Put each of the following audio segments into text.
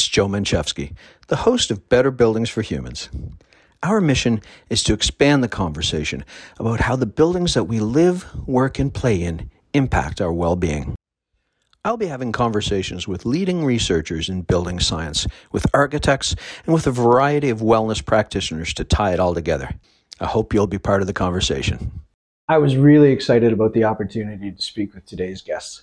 It's Joe Menchevsky, the host of Better Buildings for Humans. Our mission is to expand the conversation about how the buildings that we live, work, and play in impact our well being. I'll be having conversations with leading researchers in building science, with architects, and with a variety of wellness practitioners to tie it all together. I hope you'll be part of the conversation. I was really excited about the opportunity to speak with today's guests.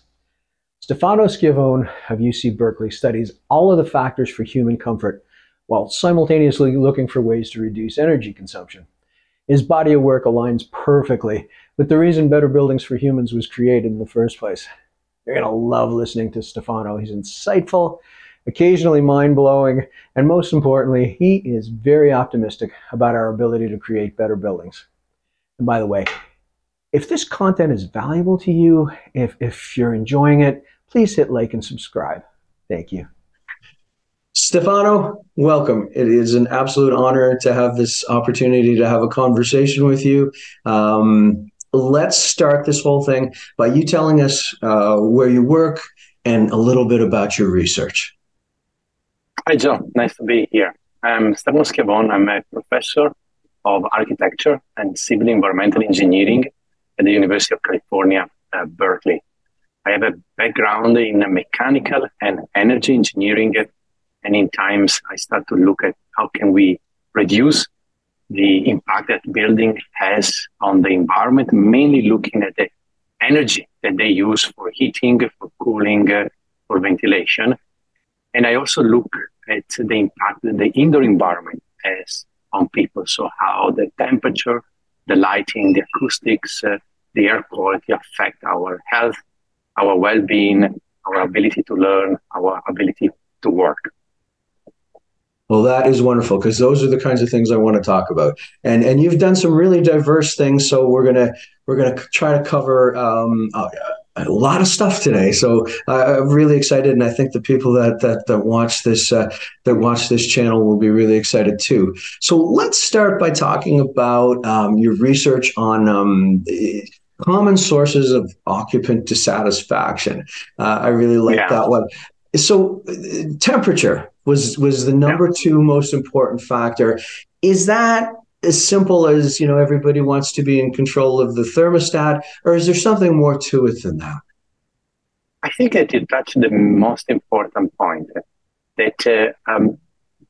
Stefano Schiavon of UC Berkeley studies all of the factors for human comfort while simultaneously looking for ways to reduce energy consumption. His body of work aligns perfectly with the reason Better Buildings for Humans was created in the first place. You're going to love listening to Stefano. He's insightful, occasionally mind blowing, and most importantly, he is very optimistic about our ability to create better buildings. And by the way, if this content is valuable to you, if, if you're enjoying it, please hit like and subscribe. Thank you. Stefano, welcome. It is an absolute honor to have this opportunity to have a conversation with you. Um, let's start this whole thing by you telling us uh, where you work and a little bit about your research. Hi, Joe. Nice to be here. I'm Stefano Schiavon. I'm a professor of architecture and civil environmental engineering at the University of California, uh, Berkeley. I have a background in mechanical and energy engineering, and in times I start to look at how can we reduce the impact that building has on the environment, mainly looking at the energy that they use for heating, for cooling, uh, for ventilation. And I also look at the impact that the indoor environment has on people. So how the temperature, the lighting, the acoustics, uh, the air quality affect our health, our well-being, our ability to learn, our ability to work. Well, that is wonderful because those are the kinds of things I want to talk about. And and you've done some really diverse things. So we're gonna we're gonna try to cover um, a, a, lot of stuff today. So uh, I'm really excited, and I think the people that that that watch this uh, that watch this channel will be really excited too. So let's start by talking about um, your research on. Um, common sources of occupant dissatisfaction. Uh, I really like yeah. that one. So, uh, temperature was was the number yeah. two most important factor. Is that as simple as you know everybody wants to be in control of the thermostat, or is there something more to it than that? I think that you touched the most important point. That uh, um,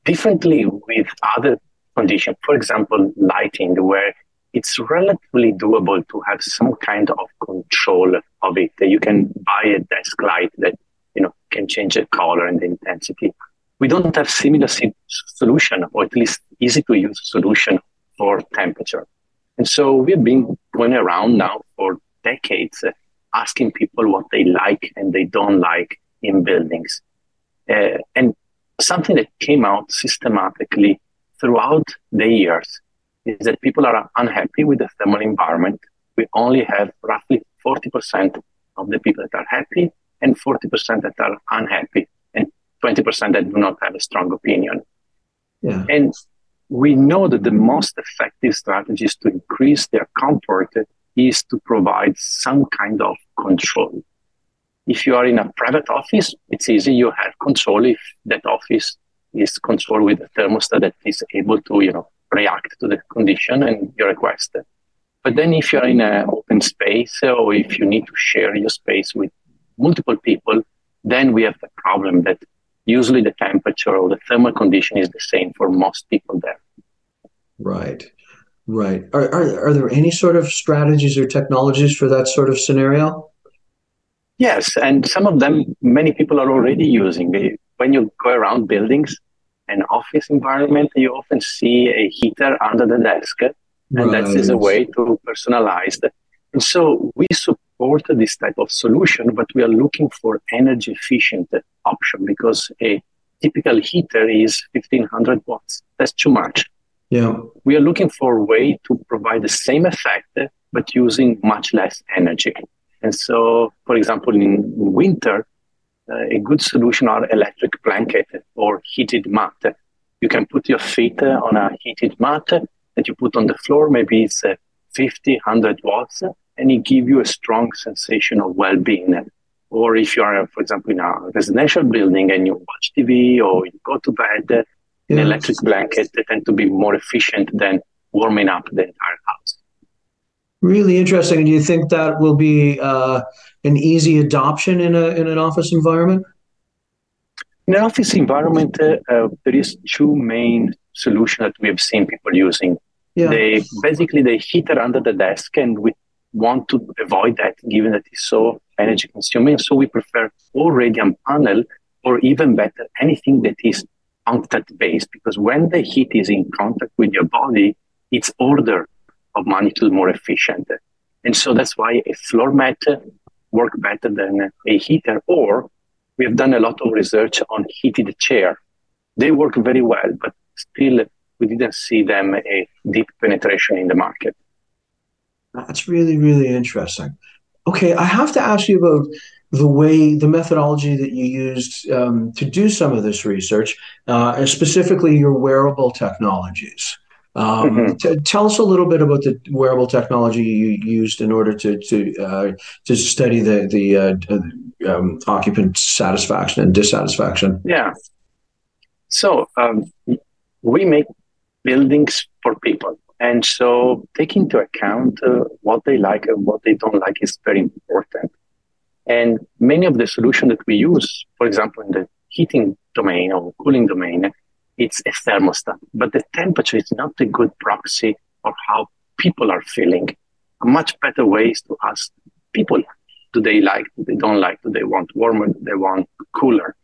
differently with other conditions, for example, lighting, where it's relatively doable to have some kind of control of it. You can buy a desk light that you know can change the color and the intensity we don't have similar solution, or at least easy to use solution for temperature. And so we've been going around now for decades uh, asking people what they like and they don't like in buildings. Uh, and something that came out systematically throughout the years is that people are unhappy with the thermal environment. We only have roughly 40% of the people that are happy and 40% that are unhappy and 20% that do not have a strong opinion. Yeah. And we know that the most effective strategies to increase their comfort is to provide some kind of control. If you are in a private office, it's easy. You have control if that office is controlled with a thermostat that is able to, you know, react to the condition and your request. But then if you're in an open space or if you need to share your space with multiple people, then we have the problem that usually the temperature or the thermal condition is the same for most people there. Right. Right. Are, are, are there any sort of strategies or technologies for that sort of scenario? Yes, and some of them many people are already using. When you go around buildings and office environment, you often see a heater under the desk, and right. that is a way to personalize. And so we support this type of solution, but we are looking for energy efficient option because a typical heater is 1500 watts. That's too much. Yeah. We are looking for a way to provide the same effect, but using much less energy. And so, for example, in winter, a good solution are electric blanket or heated mat. You can put your feet uh, on a heated mat that you put on the floor. Maybe it's uh, 50, 100 watts, and it gives you a strong sensation of well-being. or if you are, for example, in a residential building and you watch TV or you go to bed in an electric blanket, they tend to be more efficient than warming up the entire house. Really interesting. Do you think that will be uh, an easy adoption in a in an office environment? In an office environment, uh, uh, there is two main solutions that we have seen people using. Yeah. They basically they heat it under the desk, and we want to avoid that given that it's so energy consuming. So we prefer or radiant panel, or even better, anything that is contact based, because when the heat is in contact with your body, it's order of money magnitude more efficient. And so that's why a floor mat work better than a heater. Or we have done a lot of research on heated chair. They work very well, but still we didn't see them a deep penetration in the market. That's really, really interesting. Okay, I have to ask you about the way, the methodology that you used um, to do some of this research, uh, specifically your wearable technologies. Um, mm-hmm. t- tell us a little bit about the wearable technology you used in order to to uh, to study the the uh, um, occupant satisfaction and dissatisfaction. Yeah. So um, we make buildings for people, and so taking into account uh, what they like and what they don't like is very important. And many of the solutions that we use, for example, in the heating domain or cooling domain, it's a thermostat. But the temperature is not a good proxy of how people are feeling. A much better way is to ask people do they like, do they don't like, do they want warmer, do they want cooler?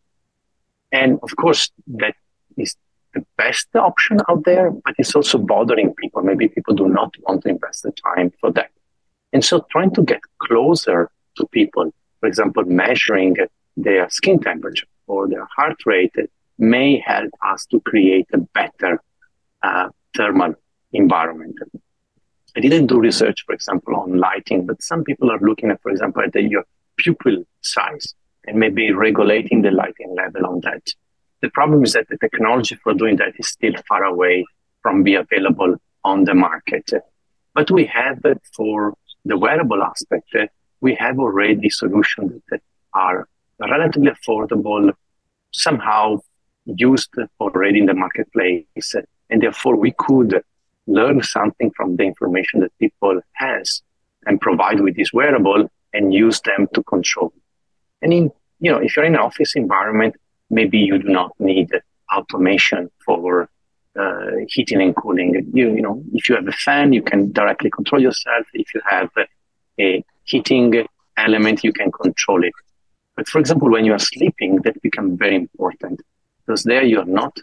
And of course, that is the best option out there, but it's also bothering people. Maybe people do not want to invest the time for that. And so trying to get closer to people, for example, measuring their skin temperature or their heart rate may help us to create a better uh, thermal environment. I didn't do research, for example, on lighting, but some people are looking at, for example, at the, your pupil size and maybe regulating the lighting level on that. The problem is that the technology for doing that is still far away from being available on the market. But we have for the wearable aspect, we have already solutions that are relatively affordable, somehow used already in the marketplace. And therefore, we could learn something from the information that people has and provide with this wearable and use them to control. And in, you know, if you're in an office environment, maybe you do not need automation for uh, heating and cooling. You, you know, if you have a fan, you can directly control yourself. If you have a heating element, you can control it. But for example, when you are sleeping, that becomes very important because there you're not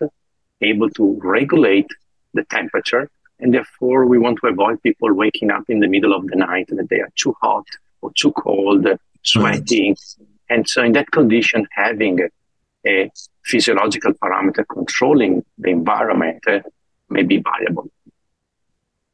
able to regulate the temperature. And therefore, we want to avoid people waking up in the middle of the night that they are too hot or too cold, sweating. Right. And so, in that condition, having a, a physiological parameter controlling the environment uh, may be valuable.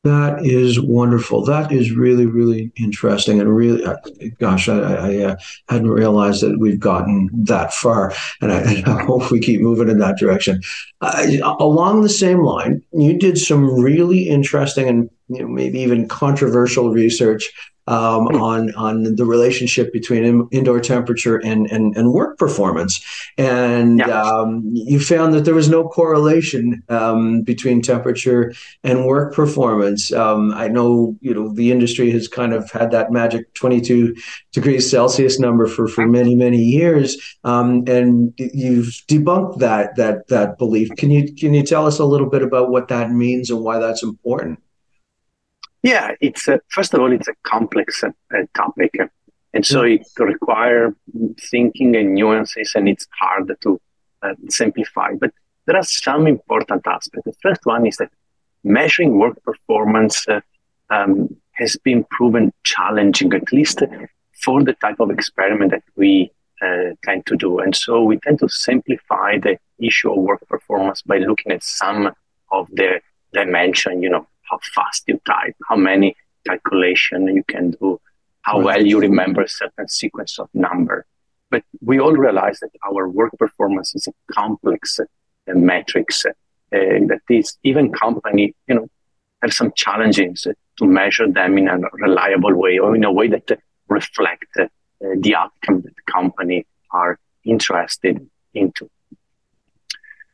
That is wonderful. That is really, really interesting, and really, uh, gosh, I, I uh, hadn't realized that we've gotten that far, and I, and I hope we keep moving in that direction. Uh, along the same line, you did some really interesting and you know, maybe even controversial research um, hmm. on on the relationship between in, indoor temperature and, and, and work performance, and yeah. um, you found that there was no correlation um, between temperature and work performance. Um, I know you know the industry has kind of had that magic 22 degrees Celsius number for for many many years, um, and you've debunked that that that belief. Can you can you tell us a little bit about what that means and why that's important? Yeah, it's a, first of all, it's a complex uh, topic, and so mm. it requires thinking and nuances, and it's hard to uh, simplify. But there are some important aspects. The first one is that measuring work performance uh, um, has been proven challenging, at least for the type of experiment that we uh, tend to do. And so we tend to simplify the issue of work performance by looking at some of the dimension, you know, how fast you type, how many calculation you can do, how well you remember a certain sequence of number. But we all realize that our work performance is a complex uh, metrics uh, that is even company, you know, have some challenges to measure them in a reliable way or in a way that reflect uh, uh, the outcome that the company are interested into.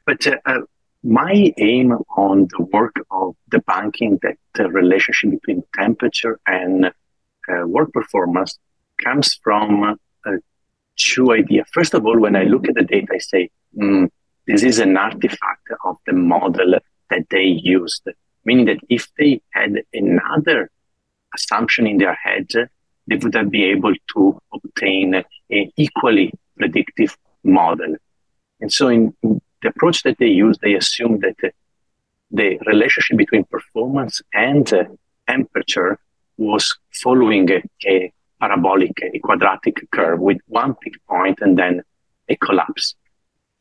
But uh, uh, my aim on the work of debunking that the relationship between temperature and uh, work performance comes from uh, two ideas. First of all, when I look at the data, I say, mm, this is an artifact of the model that they used, meaning that if they had another assumption in their head, they would have been able to obtain an equally predictive model. And so in, the approach that they use, they assume that the, the relationship between performance and uh, temperature was following a, a parabolic, a quadratic curve with one peak point and then a collapse.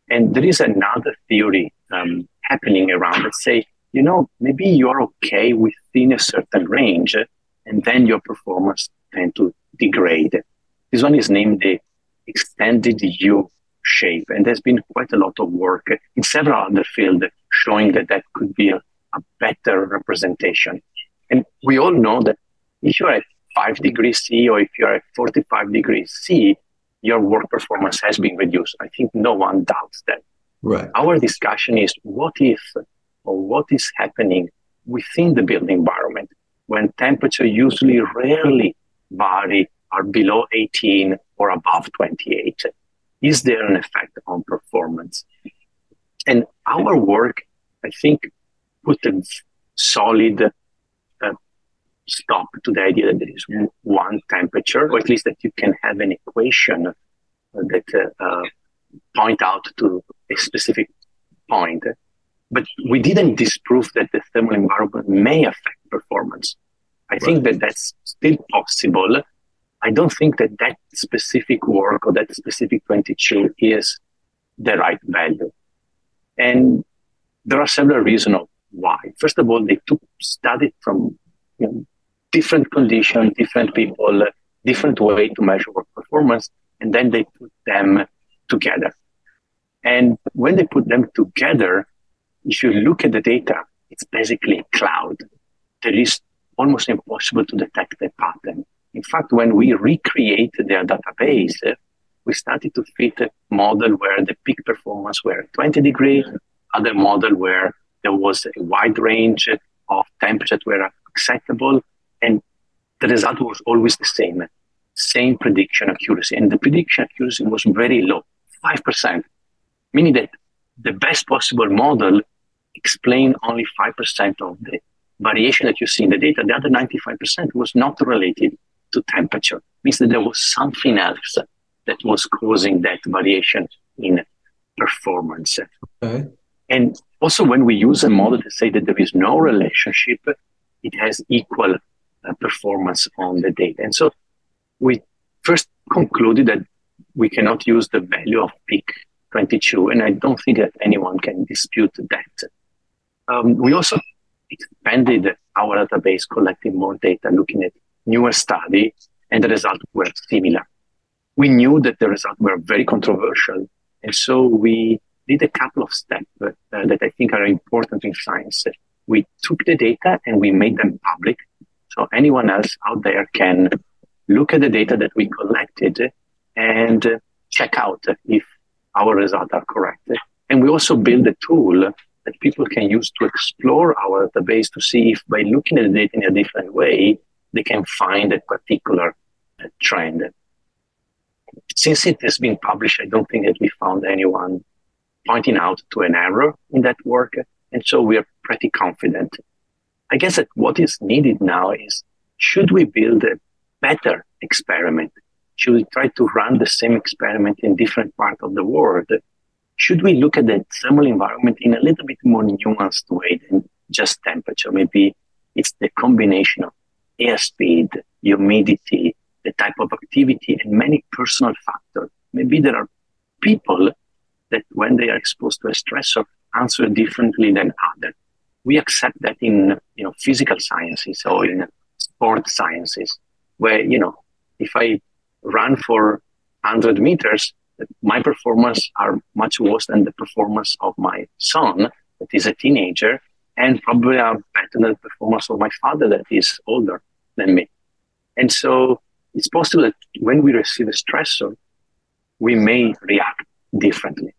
And there is another theory um, happening around that say, you know, maybe you're okay within a certain range, and then your performance tend to degrade. This one is named the extended U shape, and there's been quite a lot of work in several other fields showing that that could be a, a better representation. And we all know that if you're at 5 degrees C or if you're at 45 degrees C, your work performance has been reduced. I think no one doubts that. Right. Our discussion is what if or what is happening within the building environment when temperature usually rarely vary are below 18 or above 28. Is there an effect on performance? And our work, I think, put a solid uh, stop to the idea that there is one temperature, or at least that you can have an equation that uh, uh, point out to a specific point. But we didn't disprove that the thermal environment may affect performance. I right. think that that's still possible. I don't think that that specific work or that specific 22 is the right value. And there are several reasons why. First of all, they took studied from you know, different conditions, different people, different way to measure work performance, and then they put them together. And when they put them together, if you look at the data, it's basically cloud. There is almost impossible to detect a pattern. In fact, when we recreate their database, eh, we started to fit a model where the peak performance were 20 degrees, other model where there was a wide range of temperatures were acceptable, and the result was always the same, eh. same prediction accuracy. And the prediction accuracy was very low, 5%, meaning that the best possible model explained only 5% of the variation that you see in the data. The other 95% was not related to temperature, means that there was something else that was causing that variation in performance. Okay. And also, when we use a model to say that there is no relationship, it has equal uh, performance on the data. And so we first concluded that we cannot use the value of peak 22, and I don't think that anyone can dispute that. Um, we also expanded our database, collecting more data, looking at newer study, and the results were similar. We knew that the results were very controversial, and so we did a couple of steps uh, that I think are important in science. We took the data and we made them public, so anyone else out there can look at the data that we collected and check out if our results are correct. And we also built a tool that people can use to explore our database to see if by looking at the data in a different way, they can find a particular uh, trend. Since it has been published, I don't think that we found anyone pointing out to an error in that work. And so we are pretty confident. I guess that what is needed now is should we build a better experiment? Should we try to run the same experiment in different parts of the world? Should we look at the thermal environment in a little bit more nuanced way than just temperature? Maybe it's the combination of airspeed, humidity, the type of activity, and many personal factors. Maybe there are people that when they are exposed to a stressor answer differently than others. We accept that in you know physical sciences or in sport sciences, where you know if I run for 100 meters, my performance are much worse than the performance of my son that is a teenager and probably are better than the performance of my father that is older than me. And so it's possible that when we receive a stressor, we may react differently.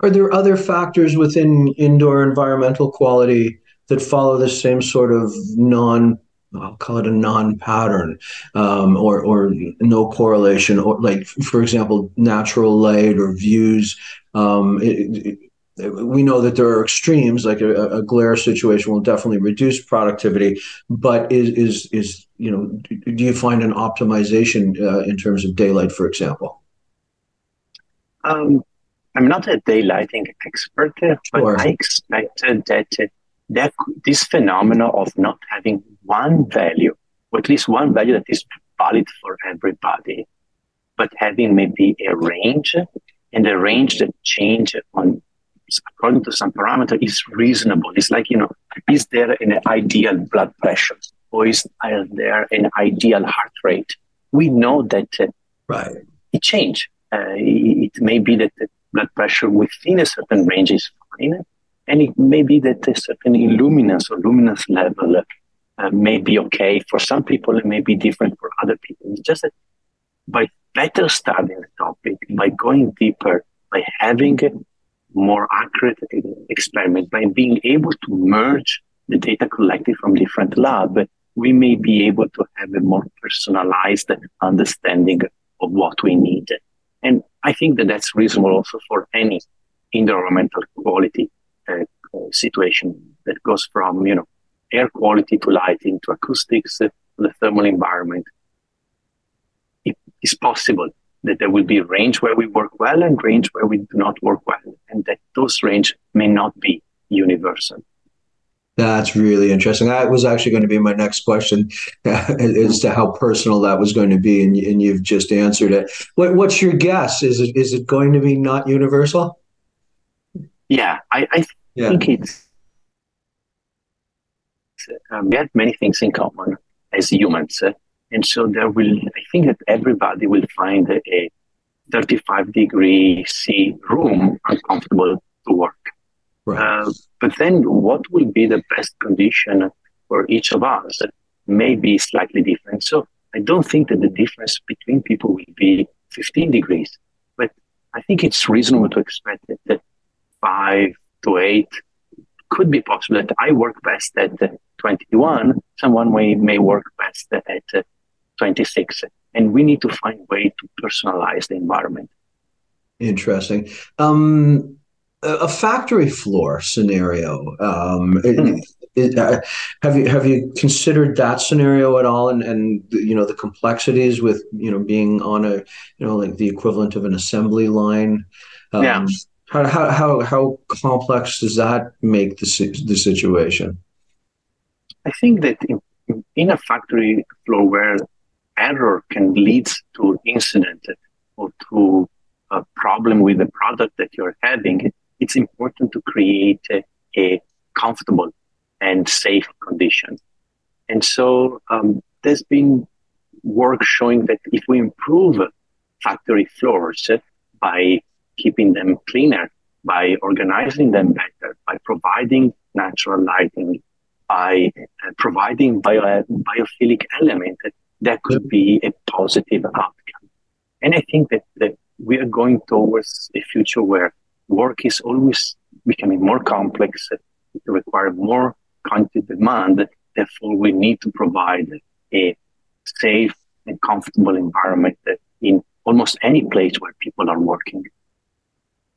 Are there other factors within indoor environmental quality that follow the same sort of non I'll call it a non-pattern um, or or no correlation or like for example natural light or views um, it, it, we know that there are extremes like a, a, glare situation will definitely reduce productivity but is is is you know do you find an optimization uh, in terms of daylight for example um, i'm not a daylighting expert but sure. i expected that that this phenomena of not having one value, or at least one value that is valid for everybody, but having maybe a range, and a range that change on according to some parameter is reasonable. It's like, you know, is there an ideal blood pressure or is there an ideal heart rate? We know that uh, right. it change. Uh, it may be that the blood pressure within a certain range is fine, and it may be that a certain illuminance or luminance level uh, may be okay for some people, it may be different for other people. It's just that by better studying the topic, by going deeper, by having more accurate experiment, by being able to merge the data collected from different labs, we may be able to have a more personalized understanding of what we need. And I think that that's reasonable also for any environmental quality uh, situation that goes from you know air quality to lighting to acoustics uh, to the thermal environment. It is possible that there will be a range where we work well and range where we do not work well, and that those range may not be universal. That's really interesting. That was actually going to be my next question as to how personal that was going to be, and, and you've just answered it. What, what's your guess? Is it is it going to be not universal? Yeah, I, I yeah. think it's um, we have many things in common as humans, uh, and so there will. I think that everybody will find a, a 35 degree C room uncomfortable to work. Right. Uh, but then, what will be the best condition for each of us may be slightly different. So I don't think that the difference between people will be 15 degrees, but I think it's reasonable to expect that five to eight could be possible that I work best at 21, someone may, may work best at 26. And we need to find a way to personalize the environment. Interesting. Um, a factory floor scenario. Um, mm-hmm. it, uh, have you have you considered that scenario at all? And and you know the complexities with you know being on a you know like the equivalent of an assembly line. Um, yeah. How, how, how, how complex does that make the, the situation? I think that in, in a factory floor where error can lead to incident or to a problem with the product that you're having, it's important to create a, a comfortable and safe condition. And so um, there's been work showing that if we improve factory floors by keeping them cleaner, by organizing them better, by providing natural lighting, by uh, providing bio, biophilic element, that could be a positive outcome. And I think that, that we are going towards a future where work is always becoming more complex, it requires more content demand. Therefore, we need to provide a safe and comfortable environment in almost any place where people are working.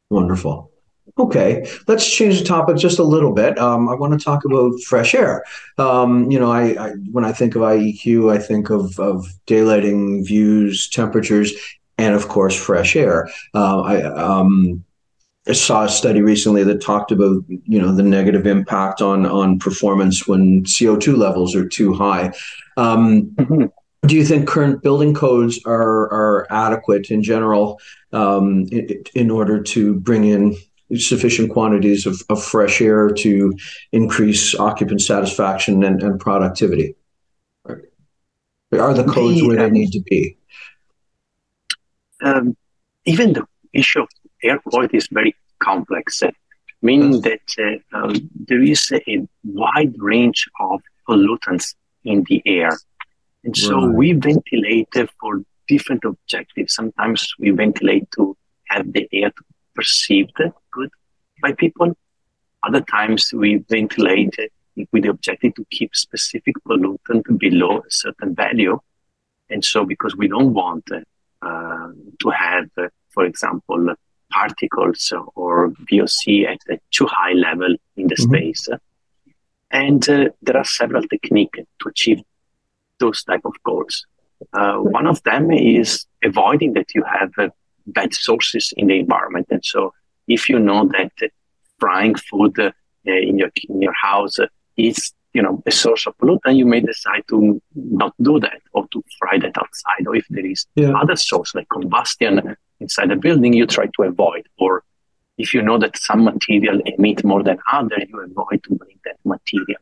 Wonderful. Okay, let's change the topic just a little bit. Um, I want to talk about fresh air. Um, you know, I, I, when I think of IEQ, I think of, of daylighting, views, temperatures, and of course, fresh air. Uh, I, um, I saw a study recently that talked about you know the negative impact on on performance when CO two levels are too high. Um, mm-hmm do you think current building codes are are adequate in general um, in, in, order to bring in sufficient quantities of, of, fresh air to increase occupant satisfaction and, and productivity? Are the codes the, where they um, need to be? Um, even the issue of air quality is very complex, uh, meaning that uh, um, there is a wide range of pollutants in the air And so right. we ventilate for different objectives. Sometimes we ventilate to have the air perceived by people. Other times we ventilate with the objective to keep specific pollutant below a certain value. And so because we don't want uh, to have, uh, for example, particles or VOC at a too high level in the mm-hmm. space. And uh, there are several techniques to achieve those type of goals. Uh, one of them is avoiding that you have uh, bad sources in the environment. And so if you know that frying food uh, in your in your house is you know a source of pollutant, you may decide to not do that or to fry that outside. Or if there is yeah. other source like combustion inside the building, you try to avoid. Or if you know that some material emit more than other, you avoid to bring that material.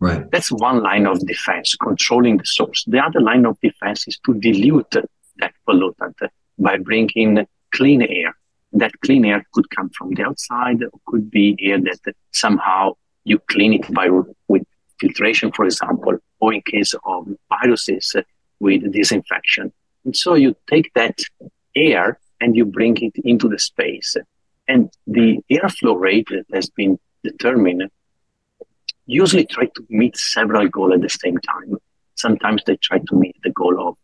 Right. That's one line of defense, controlling the source. The other line of defense is to dilute that pollutant by bringing clean air. That clean air could come from the outside, or could be air that somehow you clean it by with filtration, for example, or in case of viruses with disinfection. And so you take that air and you bring it into the space. And the airflow rate that has been determined usually try to meet several goals at the same time. Sometimes they try to meet the goal of,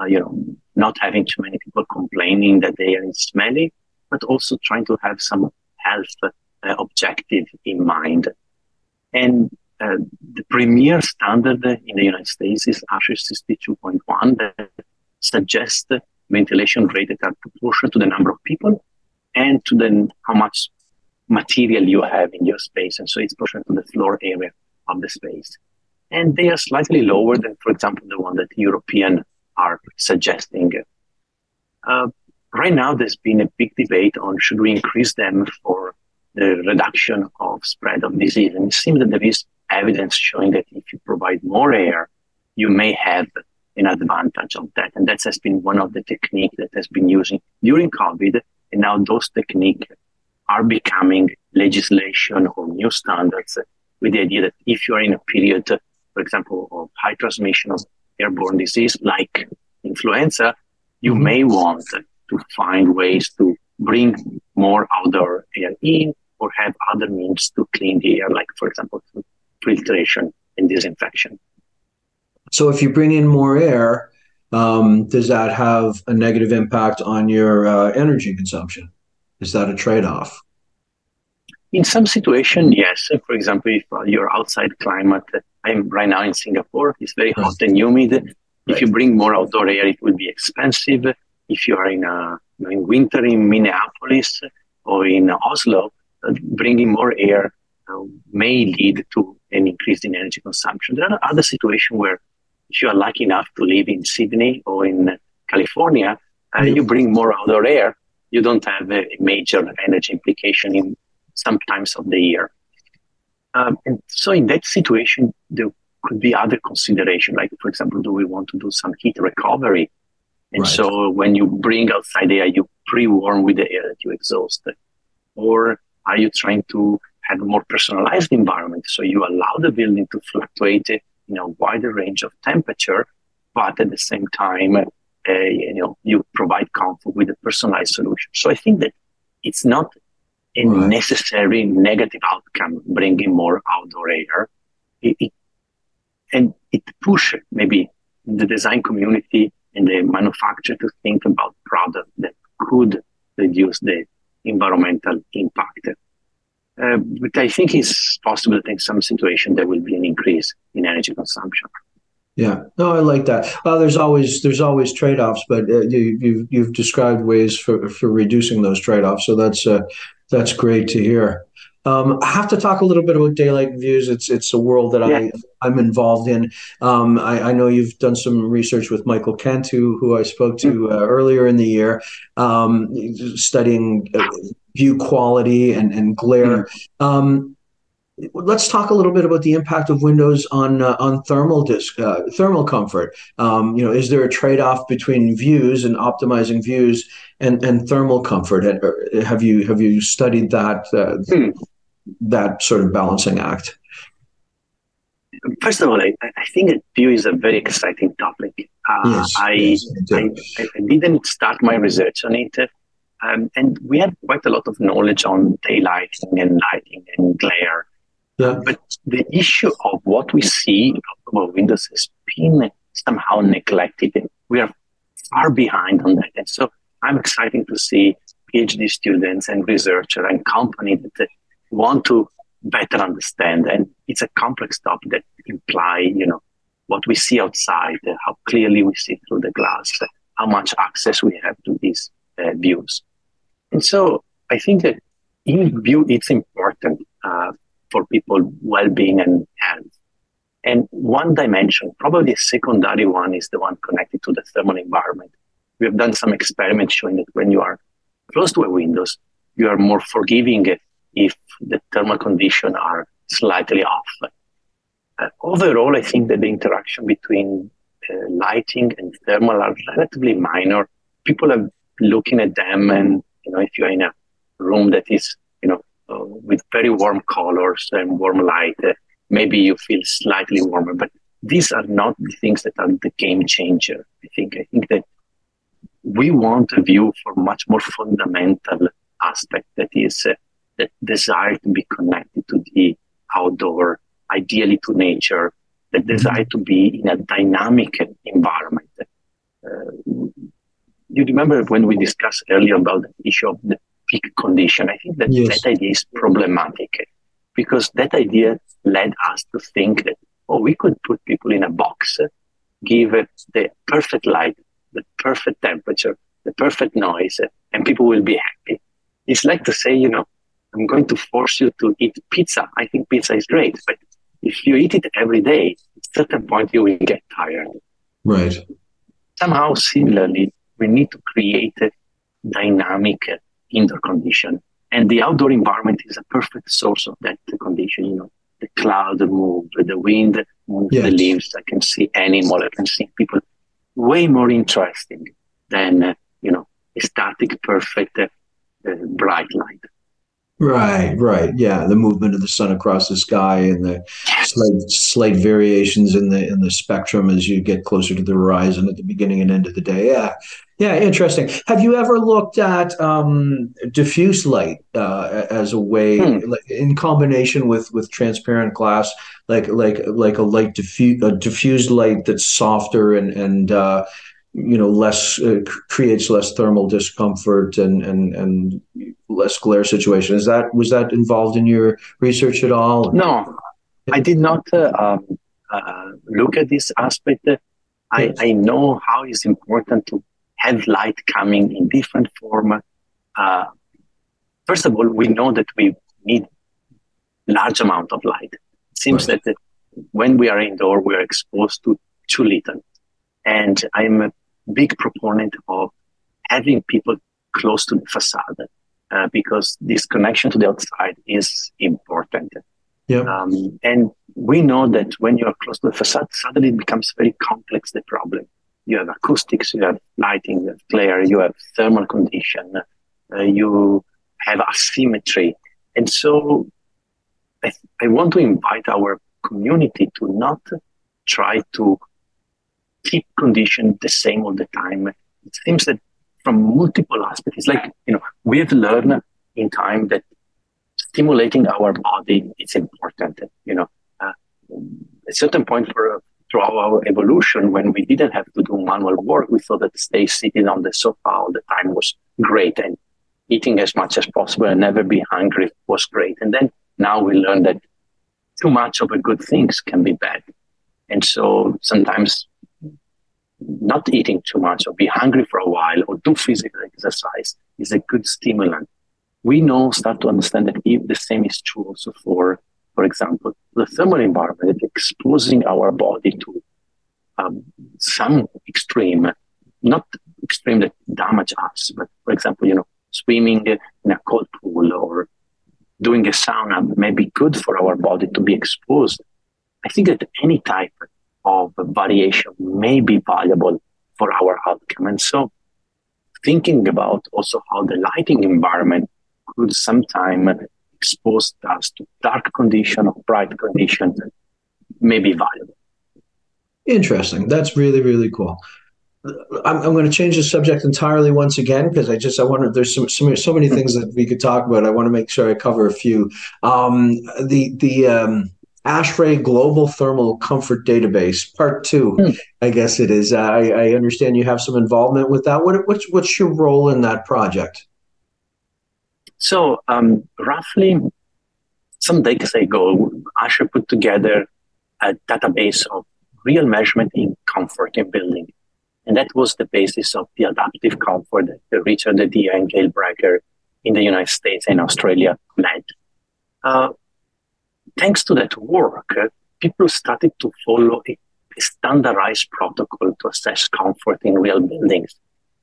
uh, you know, not having too many people complaining that they are smelly, but also trying to have some health uh, objective in mind. And uh, the premier standard in the United States is ASHRAE 62.1 that suggests ventilation rate that are proportional to the number of people and to the how much material you have in your space. And so it's proportional to the floor area of the space. And they are slightly lower than, for example, the one that European are suggesting. Uh, right now, there's been a big debate on should we increase them for the reduction of spread of disease. And it seems that there is evidence showing that if you provide more air, you may have an advantage of that. And that has been one of the techniques that has been using during COVID. And now those techniques are becoming legislation or new standards with the idea that if you are in a period, for example, of high transmission of airborne disease like influenza, you mm-hmm. may want to find ways to bring more outdoor air in or have other means to clean the air, like, for example, filtration and disinfection. So if you bring in more air, um, does that have a negative impact on your uh, energy consumption? Is that a trade off? In some situation, yes. For example, if uh, your outside climate, I'm right now in Singapore, it's very hot and humid. Right. If you bring more outdoor air, it will be expensive. If you are in, a, in winter in Minneapolis or in Oslo, uh, bringing more air uh, may lead to an increase in energy consumption. There are other situations where if you are lucky enough to live in Sydney or in California, uh, mm. you bring more outdoor air, you don't have a major energy implication in some times of the year. Um, and so in that situation, there could be other consideration, like for example, do we want to do some heat recovery? And right. so when you bring outside air, you pre-warm with the air that you exhaust. Or are you trying to have a more personalized environment? So you allow the building to fluctuate in a wider range of temperature, but at the same time, uh, you know, you provide comfort with a personalized solution. So I think that it's not a right. necessary negative outcome bringing more outdoor air. It, it, and it pushes maybe the design community and the manufacturer to think about products that could reduce the environmental impact. Uh, but I think it's possible that in some situation there will be an increase in energy consumption. Yeah, no, I like that. Well, there's always there's always trade offs, but uh, you, you've you've described ways for for reducing those trade offs. So that's uh, that's great to hear. Um, I have to talk a little bit about daylight views. It's it's a world that yeah. I I'm involved in. Um, I, I, know you've done some research with Michael Kent, who I spoke to mm-hmm. uh, earlier in the year, um, studying uh, view quality and and glare. Mm-hmm. Um, let's talk a little bit about the impact of windows on uh, on thermal disc uh, thermal comfort. Um, you know, is there a trade off between views and optimizing views and and thermal comfort? Have you have you studied that uh, hmm. That sort of balancing act? first of all, I, I think that view is a very exciting topic. Uh, yes, I, yes, I, I, didn't start my research on it, um, and we have quite a lot of knowledge on daylighting and lighting and glare. Yeah. But the issue of what we see of windows has been somehow neglected, we are far behind on that. And so I'm excited to see PhD students and researchers and companies that want to better understand. And it's a complex topic that imply, you know, what we see outside, how clearly we see through the glass, how much access we have to these uh, views. And so I think that in view, it's important uh, for people well-being and health. And one dimension, probably a secondary one, is the one connected to the thermal environment. We have done some experiments showing that when you are close to a windows, you are more forgiving if the thermal conditions are slightly off. Uh, overall, I think that the interaction between uh, lighting and thermal are relatively minor. People are looking at them, and you know, if you're in a room that is, you know, uh, with very warm colors and warm light, uh, maybe you feel slightly warmer. But these are not the things that are the game changer. I think. I think that we want a view for much more fundamental aspect that is the desire to be connected to the outdoor, ideally to nature, the mm-hmm. desire to be in a dynamic environment. Uh, you remember when we discussed earlier about the issue of the peak condition? I think that yes. that idea is problematic because that idea led us to think that, oh, we could put people in a box, give it the perfect light, the perfect temperature, the perfect noise, and people will be happy. It's like to say, you know, I'm going to force you to eat pizza. I think pizza is great, but if you eat it every day, at a certain point you will get tired. Right. Somehow, similarly, we need to create a dynamic indoor condition. And the outdoor environment is a perfect source of that condition. You know, the cloud move, the wind moves yes. the leaves. I can see animal. I can see people. Way more interesting than uh, you know a static, perfect, uh, uh, bright light. Right, right. Yeah, the movement of the sun across the sky and the slight, slight variations in the in the spectrum as you get closer to the horizon at the beginning and end of the day. Yeah, yeah, interesting. Have you ever looked at um, diffuse light uh, as a way, hmm. like, in combination with with transparent glass, like like like a light diffuse a diffused light that's softer and and uh, you know less uh, creates less thermal discomfort and and and less glare situation. Is that was that involved in your research at all? No. I did not uh, um, uh, look at this aspect. I, I know how it's important to have light coming in different form uh, first of all we know that we need large amount of light. It seems right. that when we are indoor we are exposed to too little and i'm big proponent of having people close to the facade uh, because this connection to the outside is important. Yep. Um, and we know that when you are close to the facade, suddenly it becomes very complex, the problem. You have acoustics, you have lighting, you have glare, you have thermal condition, uh, you have asymmetry. And so I, I want to invite our community to not try to keep condition the same all the time. It seems that from multiple aspects, it's like, you know, we've learned in time that stimulating our body is important. You know, uh, a certain point for throughout our evolution, when we didn't have to do manual work, we thought that stay sitting on the sofa all the time was great, and eating as much as possible and never be hungry was great. And then now we learn that too much of a good things can be bad, and so sometimes not eating too much or be hungry for a while or do physical exercise is a good stimulant. We now start to understand that if the same is true also for, for example, the thermal environment, exposing our body to um, some extreme, not extreme that damage us, but for example, you know, swimming in a cold pool or doing a sauna may be good for our body to be exposed. I think that any type of variation may be valuable for our outcome. And so thinking about also how the lighting environment could sometime expose us to dark condition or bright condition may be valuable. Interesting. That's really, really cool. I'm, I'm going to change the subject entirely once again because I just I want to. There's so many things that we could talk about. I want to make sure I cover a few. Um, the the um, ASHRAE Global Thermal Comfort Database, Part Two, hmm. I guess it is. I, I understand you have some involvement with that. What what's what's your role in that project? So um, roughly some decades ago, ASHRAE put together a database of real measurement in comfort in building. And that was the basis of the adaptive comfort that the Richard de Dear and Gail Brager in the United States and Australia led. Uh, thanks to that work, uh, people started to follow a, standardized protocol to assess comfort in real buildings.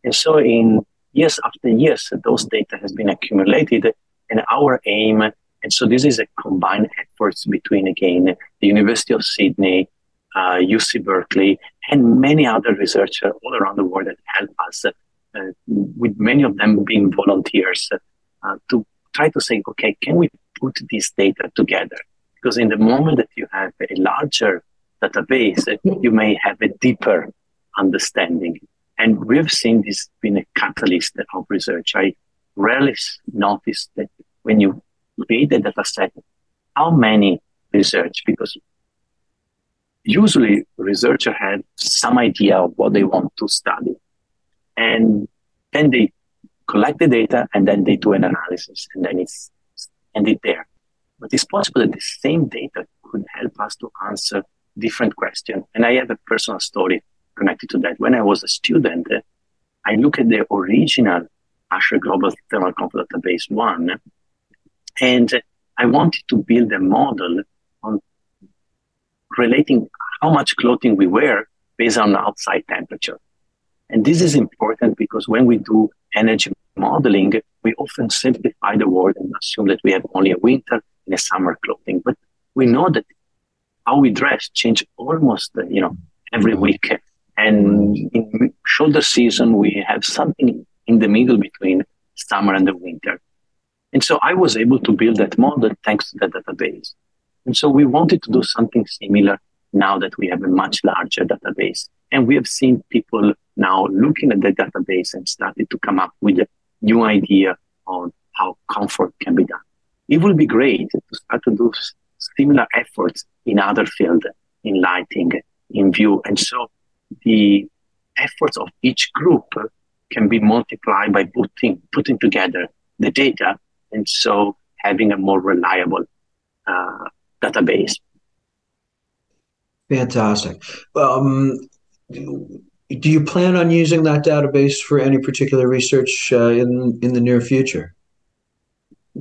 And so in years after years, those data has been accumulated and our aim, and so this is a combined efforts between, again, the University of Sydney, uh, UC Berkeley, and many other researchers all around the world that help us, uh, with many of them being volunteers, uh, to try to say, okay, can we put this data together? Because in the moment that you have a larger database, you may have a deeper understanding. And we've seen this being a catalyst of research. I rarely notice that when you create a data set, how many research, because usually researcher had some idea of what they want to study. And then they collect the data and then they do an analysis and then it's ended there. But it's possible that the same data could help us to answer different questions. And I have a personal story connected to that. When I was a student, I look at the original ASHRAE Global Thermal Comfort Database 1, and I wanted to build a model on relating how much clothing we wear based on outside temperature. And this is important because when we do energy modeling, we often simplify the world and assume that we have only a winter and a summer clothing. But we know that how we dress change almost, uh, you know, every week. And in shoulder season, we have something in the middle between summer and the winter. And so I was able to build that model thanks to the database. And so we wanted to do something similar now that we have a much larger database. And we have seen people now looking at the database and started to come up with a new idea on how comfort can be done. It will be great to start to do similar efforts in other fields, in lighting, in view. And so the efforts of each group can be multiplied by putting, putting together the data and so having a more reliable uh, database. Fantastic. Um, do you plan on using that database for any particular research uh, in in the near future?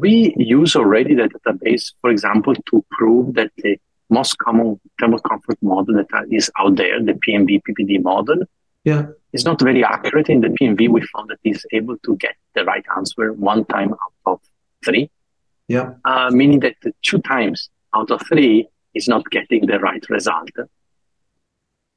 We use already the database, for example, to prove that the most common thermal comfort model that is out there, the PMV PPD model, yeah, is not very accurate. In the PMV, we found that it's able to get the right answer one time out of three. Yeah, uh, meaning that two times out of three is not getting the right result.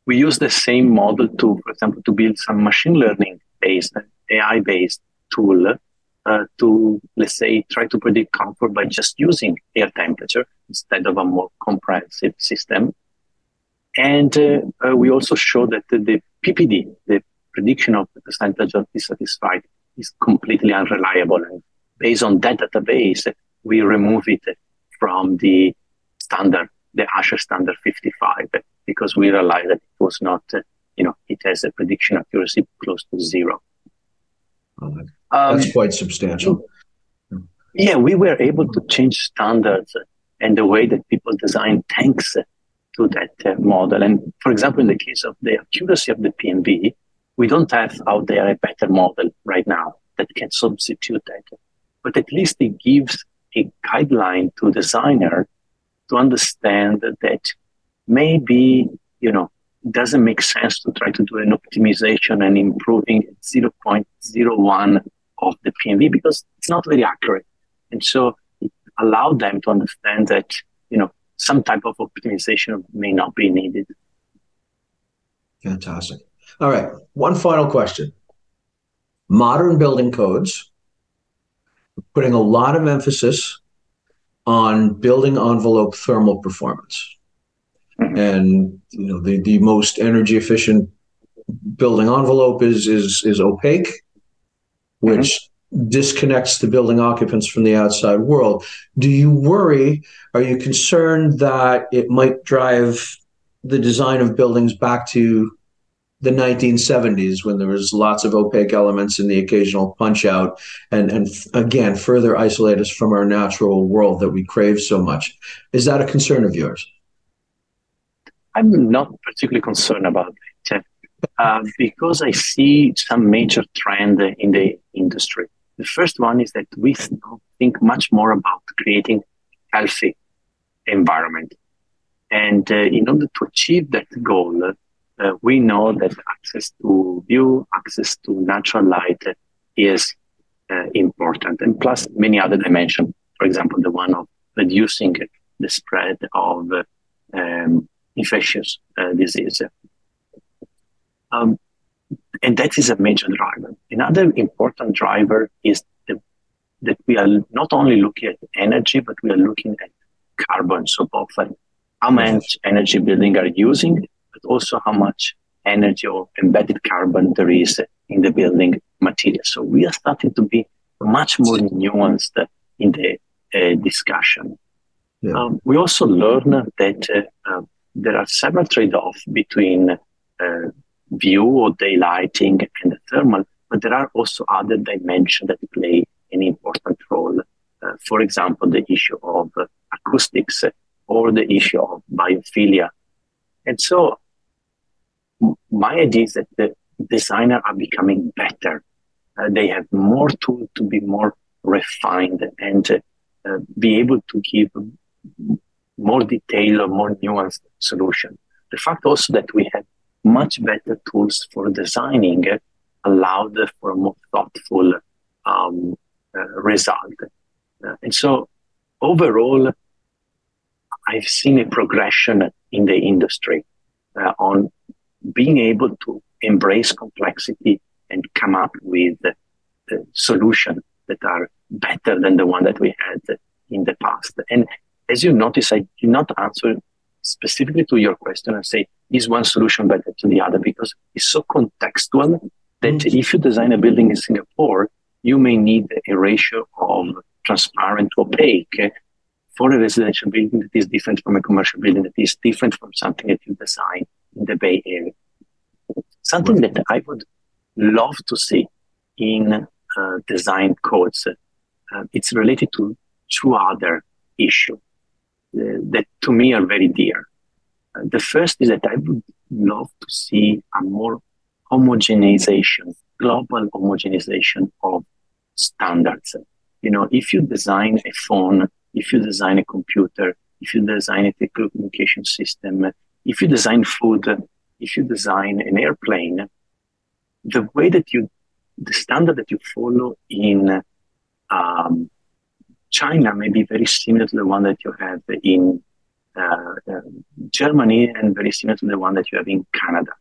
We use the same model to, for example, to build some machine learning based, AI based tool uh, to, let's say, try to predict comfort by just using air temperature instead of a more comprehensive system. And uh, uh, we also show that the, PPD, the prediction of the percentage of dissatisfied, is completely unreliable. And based on that database, we remove it from the standard the ASHRAE standard 55 because we realized that it was not, uh, you know, it has a prediction accuracy close to zero. Oh, that's um, quite substantial. Yeah, we were able to change standards and the way that people design tanks to that uh, model. And for example, in the case of the accuracy of the PMV, we don't have out there a better model right now that can substitute that. But at least it gives a guideline to designer to understand that maybe, you know, it doesn't make sense to try to do an optimization and improving 0.01 of the PMV because it's not very accurate. And so it allowed them to understand that, you know, some type of optimization may not be needed. Fantastic. All right. One final question. Modern building codes putting a lot of emphasis on building envelope thermal performance. mm-hmm. and you know the, the most energy efficient building envelope is is is opaque, which mm-hmm. disconnects the building occupants from the outside world. Do you worry? Are you concerned that it might drive the design of buildings back to the 1970s when there was lots of opaque elements and the occasional punch out and and again further isolate us from our natural world that we crave so much is that a concern of yours i'm not particularly concerned about it uh, because i see some major trend in the industry the first one is that we think much more about creating healthy environment and uh, in order to achieve that goal uh, we know that access to view, access to natural light is uh, important, and plus many other dimensions. For example, the one of reducing the spread of um, infectious uh, disease. Um, and that is a major driver. Another important driver is the, that we are not only looking at energy, but we are looking at carbon. So both how much energy building are using but also how much energy or embedded carbon there is in the building material. So we are starting to be much more nuanced in the uh, discussion. Yeah. Um, we also learn that uh, uh, there are several trade-offs between uh, view or daylighting and the thermal, but there are also other dimensions that play an important role. Uh, for example, the issue of acoustics or the issue of biophilia. And so my idea is that the designers are becoming better. Uh, they have more tools to be more refined and uh, be able to give more detailed or more nuanced solution. The fact also that we have much better tools for designing allowed for a more thoughtful um, uh, result. Uh, and so overall, I've seen a progression in the industry uh, on being able to embrace complexity and come up with the, the solution that are better than the one that we had in the past. And as you notice, I did not answer specifically to your question and say, is one solution better than the other? Because it's so contextual that mm-hmm. if you design a building in Singapore, you may need a ratio of transparent to opaque for a residential building that is different from a commercial building that is different from something that you design in the Bay Area. Something that I would love to see in uh, design codes, uh, it's related to two other issues that to me are very dear. The first is that I would love to see a more homogenization, global homogenization of standards. You know, if you design a phone, if you design a computer, if you design a telecommunication system, if you design food, if you design an airplane, the way that you, the standard that you follow in um, China may be very similar to the one that you have in uh, uh, Germany and very similar to the one that you have in Canada.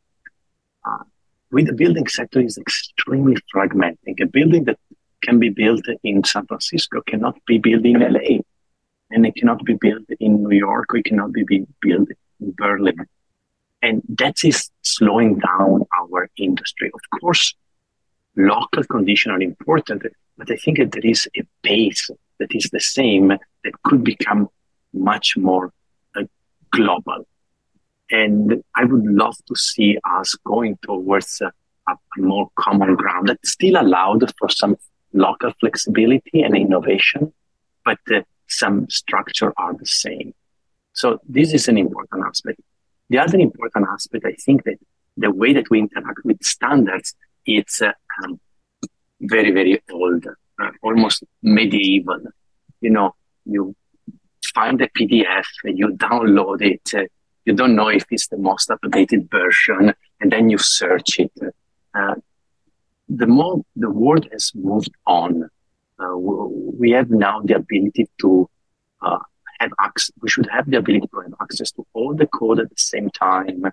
Uh, with the building sector is extremely fragmenting. A building that can be built in San Francisco cannot be built in LA, and it cannot be built in New York, or it cannot be built in Berlin. And that is slowing down our industry. Of course, local conditions are important, but I think that there is a base that is the same that could become much more uh, global. And I would love to see us going towards a, a more common ground that still allowed for some local flexibility and innovation, but uh, some structure are the same. So this is an important aspect. The other important aspect, I think that the way that we interact with standards, it's uh, um, very, very old, uh, almost medieval. You know, you find a PDF, you download it, you don't know if it's the most updated version, and then you search it. Uh, the more the world has moved on, uh, we have now the ability to uh, have access, we should have the ability to have access to all the code at the same time,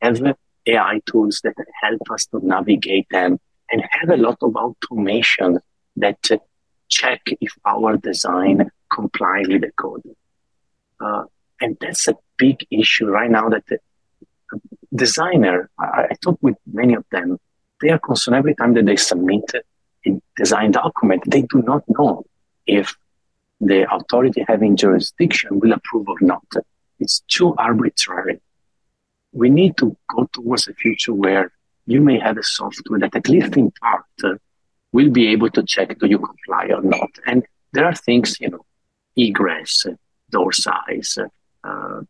have AI tools that help us to navigate them, and have a lot of automation that check if our design comply with the code. Uh, and that's a big issue right now that the designer, I, I talk with many of them, they are concerned every time that they submit a design document, they do not know if the authority having jurisdiction will approve or not. It's too arbitrary. We need to go towards a future where you may have a software that, at least in part, uh, will be able to check do you comply or not. And there are things, you know, egress, door size, uh,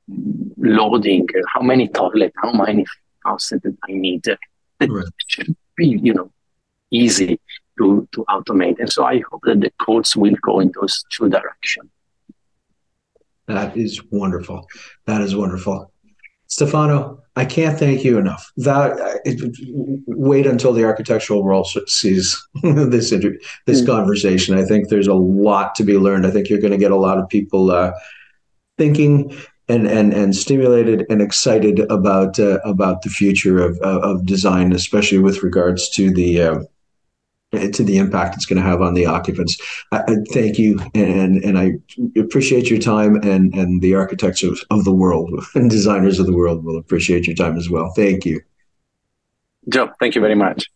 loading, how many toilet, how many faucets I need. That right. should be, you know, easy to, to automate. And so I hope that the codes will go in those two directions. That is wonderful. That is wonderful. Stefano, I can't thank you enough. That it, wait until the architectural world sees this inter- this mm-hmm. conversation. I think there's a lot to be learned. I think you're going to get a lot of people uh, thinking and and and stimulated and excited about uh, about the future of of design, especially with regards to the uh, to the impact it's going to have on the occupants. I, I thank you, and and I appreciate your time, and and the architects of, of the world and designers of the world will appreciate your time as well. Thank you, Joe. Thank you very much.